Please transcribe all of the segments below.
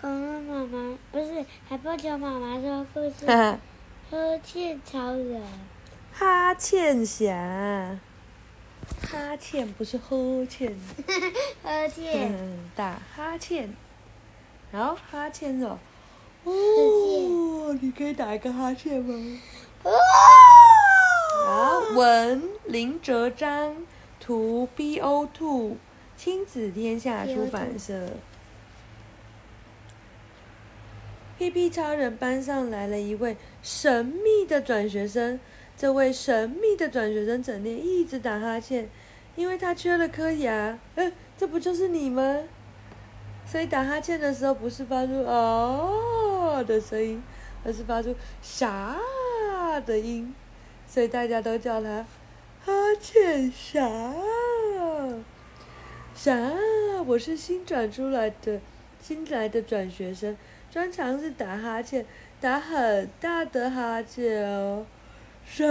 恐龙妈妈不是海豹叫妈妈说故事，呵欠超人，哈欠侠，哈欠不是呵欠，呵欠，打哈欠，然后哈欠哦，哦，你可以打一个哈欠吗？哦，好，文林哲章，图 BO Two，亲子天下出版社。屁屁超人班上来了一位神秘的转学生，这位神秘的转学生整天一直打哈欠，因为他缺了颗牙。哎，这不就是你吗？所以打哈欠的时候不是发出“哦”的声音，而是发出“啥”的音，所以大家都叫他哈欠侠。啥？我是新转出来的，新来的转学生。专长是打哈欠，打很大的哈欠哦。啥？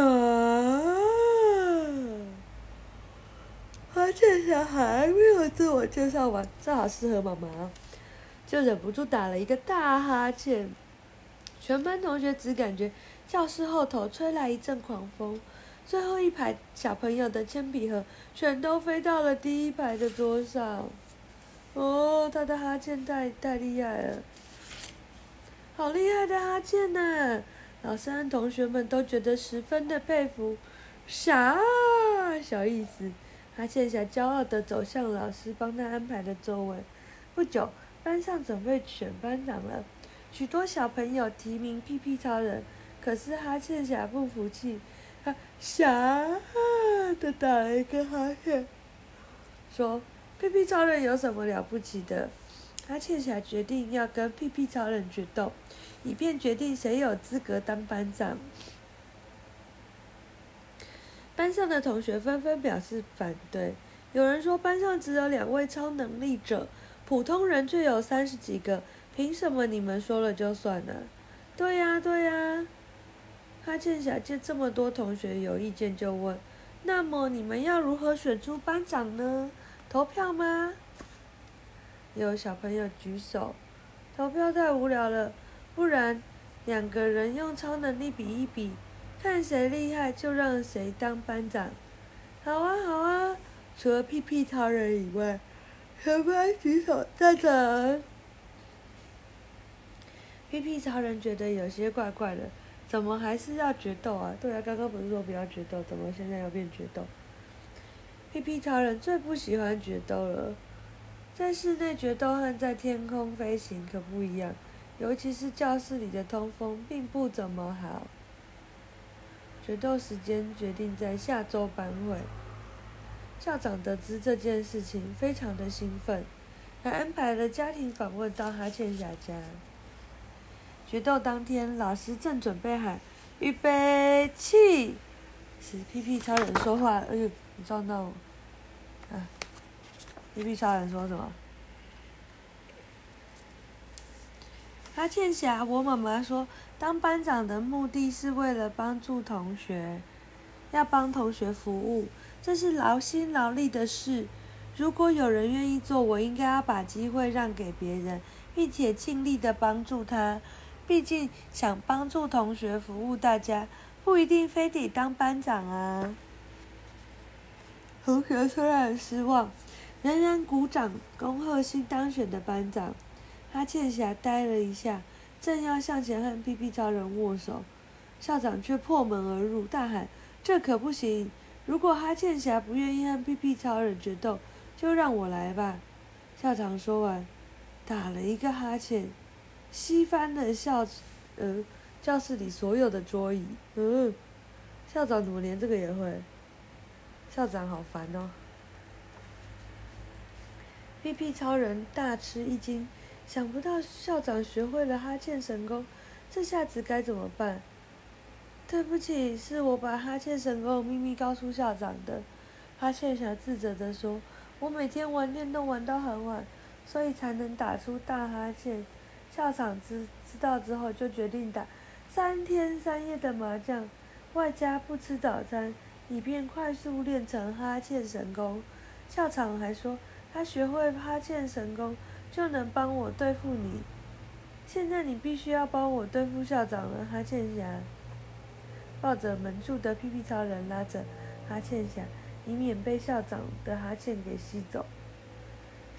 哈欠侠还没有自我介绍完，正好适合妈妈，就忍不住打了一个大哈欠。全班同学只感觉教室后头吹来一阵狂风，最后一排小朋友的铅笔盒全都飞到了第一排的桌上。哦，他的哈欠太太厉害了。好厉害的哈欠呐！老师和同学们都觉得十分的佩服。啥小意思？哈欠侠骄傲地走向老师帮他安排的座位。不久，班上准备选班长了，许多小朋友提名屁屁超人，可是哈欠侠不服气，他啥的打了一个哈欠，说：“屁屁超人有什么了不起的？”哈欠侠决定要跟屁屁超人决斗，以便决定谁有资格当班长。班上的同学纷纷表示反对。有人说班上只有两位超能力者，普通人却有三十几个，凭什么你们说了就算呢？对呀，对呀。哈欠侠见这么多同学有意见，就问：那么你们要如何选出班长呢？投票吗？有小朋友举手，投票太无聊了，不然两个人用超能力比一比，看谁厉害就让谁当班长。好啊好啊，除了屁屁超人以外，全班举手赞成。屁屁超人觉得有些怪怪的，怎么还是要决斗啊？对啊，刚刚不是说不要决斗，怎么现在要变决斗？屁屁超人最不喜欢决斗了。在室内决斗和在天空飞行可不一样，尤其是教室里的通风并不怎么好。决斗时间决定在下周班会。校长得知这件事情，非常的兴奋，还安排了家庭访问到哈欠侠家。决斗当天，老师正准备喊“预备起”，时屁屁超人说话：“哎呦，你撞到我！”啊。屁屁超人说什么？阿倩霞，我妈妈说，当班长的目的是为了帮助同学，要帮同学服务，这是劳心劳力的事。如果有人愿意做，我应该要把机会让给别人，并且尽力的帮助他。毕竟想帮助同学服务大家，不一定非得当班长啊。同学虽然失望。人人鼓掌恭贺新当选的班长，哈欠侠呆了一下，正要向前和屁屁超人握手，校长却破门而入，大喊：“这可不行！如果哈欠侠不愿意和屁屁超人决斗，就让我来吧。”校长说完，打了一个哈欠，掀翻了校，呃，教室里所有的桌椅。嗯，校长怎么连这个也会？校长好烦哦。屁屁超人大吃一惊，想不到校长学会了哈欠神功，这下子该怎么办？对不起，是我把哈欠神功秘密告诉校长的。哈欠侠自责地说：“我每天玩电动玩到很晚，所以才能打出大哈欠。”校长知知道之后，就决定打三天三夜的麻将，外加不吃早餐，以便快速练成哈欠神功。校长还说。他学会哈欠神功，就能帮我对付你。现在你必须要帮我对付校长了，哈欠侠。抱着门柱的屁屁超人拉着哈欠侠，以免被校长的哈欠给吸走。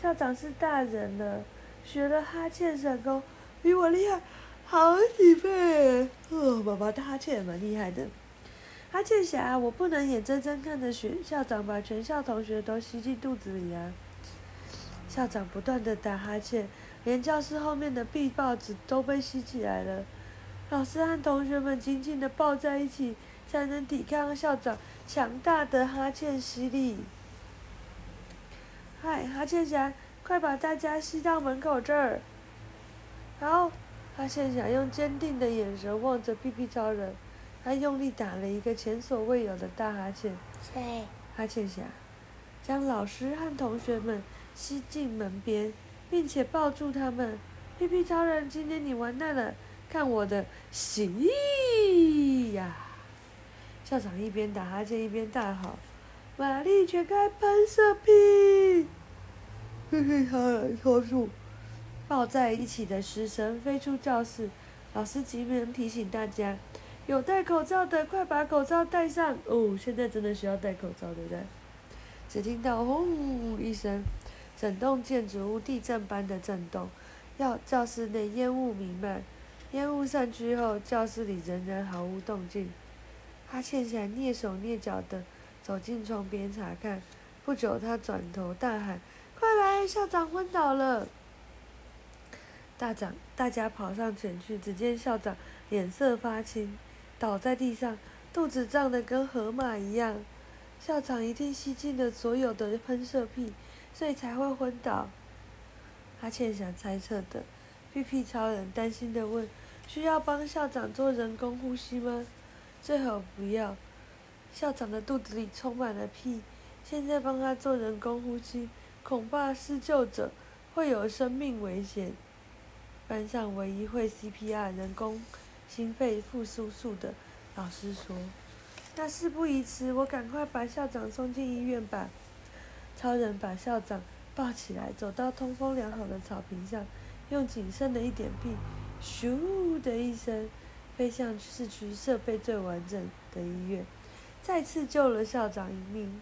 校长是大人了，学了哈欠神功，比我厉害好几倍。哦，宝宝的哈欠蛮厉害的。哈欠侠，我不能眼睁睁看着学校长把全校同学都吸进肚子里啊！校长不断的打哈欠，连教室后面的壁报纸都被吸起来了。老师和同学们紧紧的抱在一起，才能抵抗校长强大的哈欠吸力。嗨，哈欠侠，快把大家吸到门口这儿！好，哈欠侠用坚定的眼神望着屁屁超人，他用力打了一个前所未有的大哈欠。谁？哈欠侠将老师和同学们吸进门边，并且抱住他们。屁屁超人，今天你完蛋了！看我的吸呀！校长一边打哈欠一边大吼：“马力全开，喷射屁！”嘿嘿，超人拖住抱在一起的师生飞出教室。老师急忙提醒大家：“有戴口罩的，快把口罩戴上！”哦，现在真的需要戴口罩，对不对？只听到轰一声，整栋建筑物地震般的震动，要教室内烟雾弥漫。烟雾散去后，教室里仍然毫无动静。哈欠侠蹑手蹑脚地走进窗边查看。不久，他转头大喊：“快来！校长昏倒了！”大长，大家跑上前去，只见校长脸色发青，倒在地上，肚子胀得跟河马一样。校长一定吸进了所有的喷射屁，所以才会昏倒。阿欠想猜测的。屁屁超人担心的问：“需要帮校长做人工呼吸吗？”“最好不要。”校长的肚子里充满了屁，现在帮他做人工呼吸，恐怕施救者会有生命危险。班上唯一会 CPR 人工心肺复苏术的老师说：“那事不宜迟，我赶快把校长送进医院吧。”超人把校长抱起来，走到通风良好的草坪上。用仅剩的一点屁，咻的一声，飞向市区设备最完整的医院，再次救了校长一命。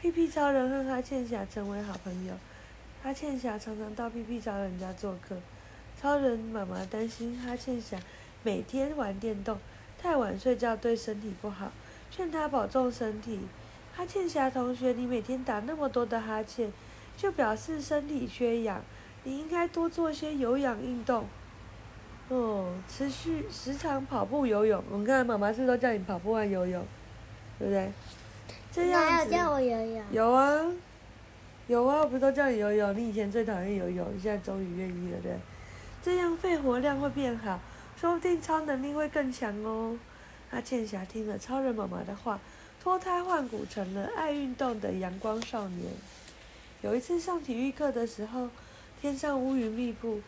屁屁超人和哈欠侠成为好朋友，哈欠侠常常到屁屁超人家做客。超人妈妈担心哈欠侠每天玩电动，太晚睡觉对身体不好，劝他保重身体。哈欠侠同学，你每天打那么多的哈欠，就表示身体缺氧。你应该多做些有氧运动，哦，持续时常跑步、游泳。我们看妈妈是不是都叫你跑步啊游泳，对不对？这样子。哪有叫我游泳？有啊，有啊，我不是都叫你游泳？你以前最讨厌游泳，你现在终于愿意了，对？这样肺活量会变好，说不定超能力会更强哦。哈欠霞听了超人妈妈的话，脱胎换骨，成了爱运动的阳光少年。有一次上体育课的时候。天上乌云密布，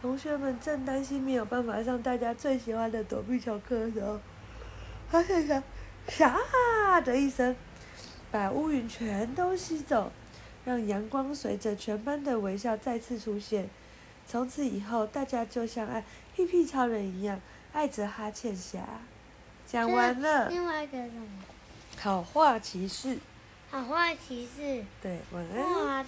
同学们正担心没有办法上大家最喜欢的躲避球课的时候，哈欠侠“唰”的一声，把乌云全都吸走，让阳光随着全班的微笑再次出现。从此以后，大家就像爱屁屁超人一样，爱着哈欠侠。讲完了。另外一个什么？好话骑士。好话骑士。对，晚安。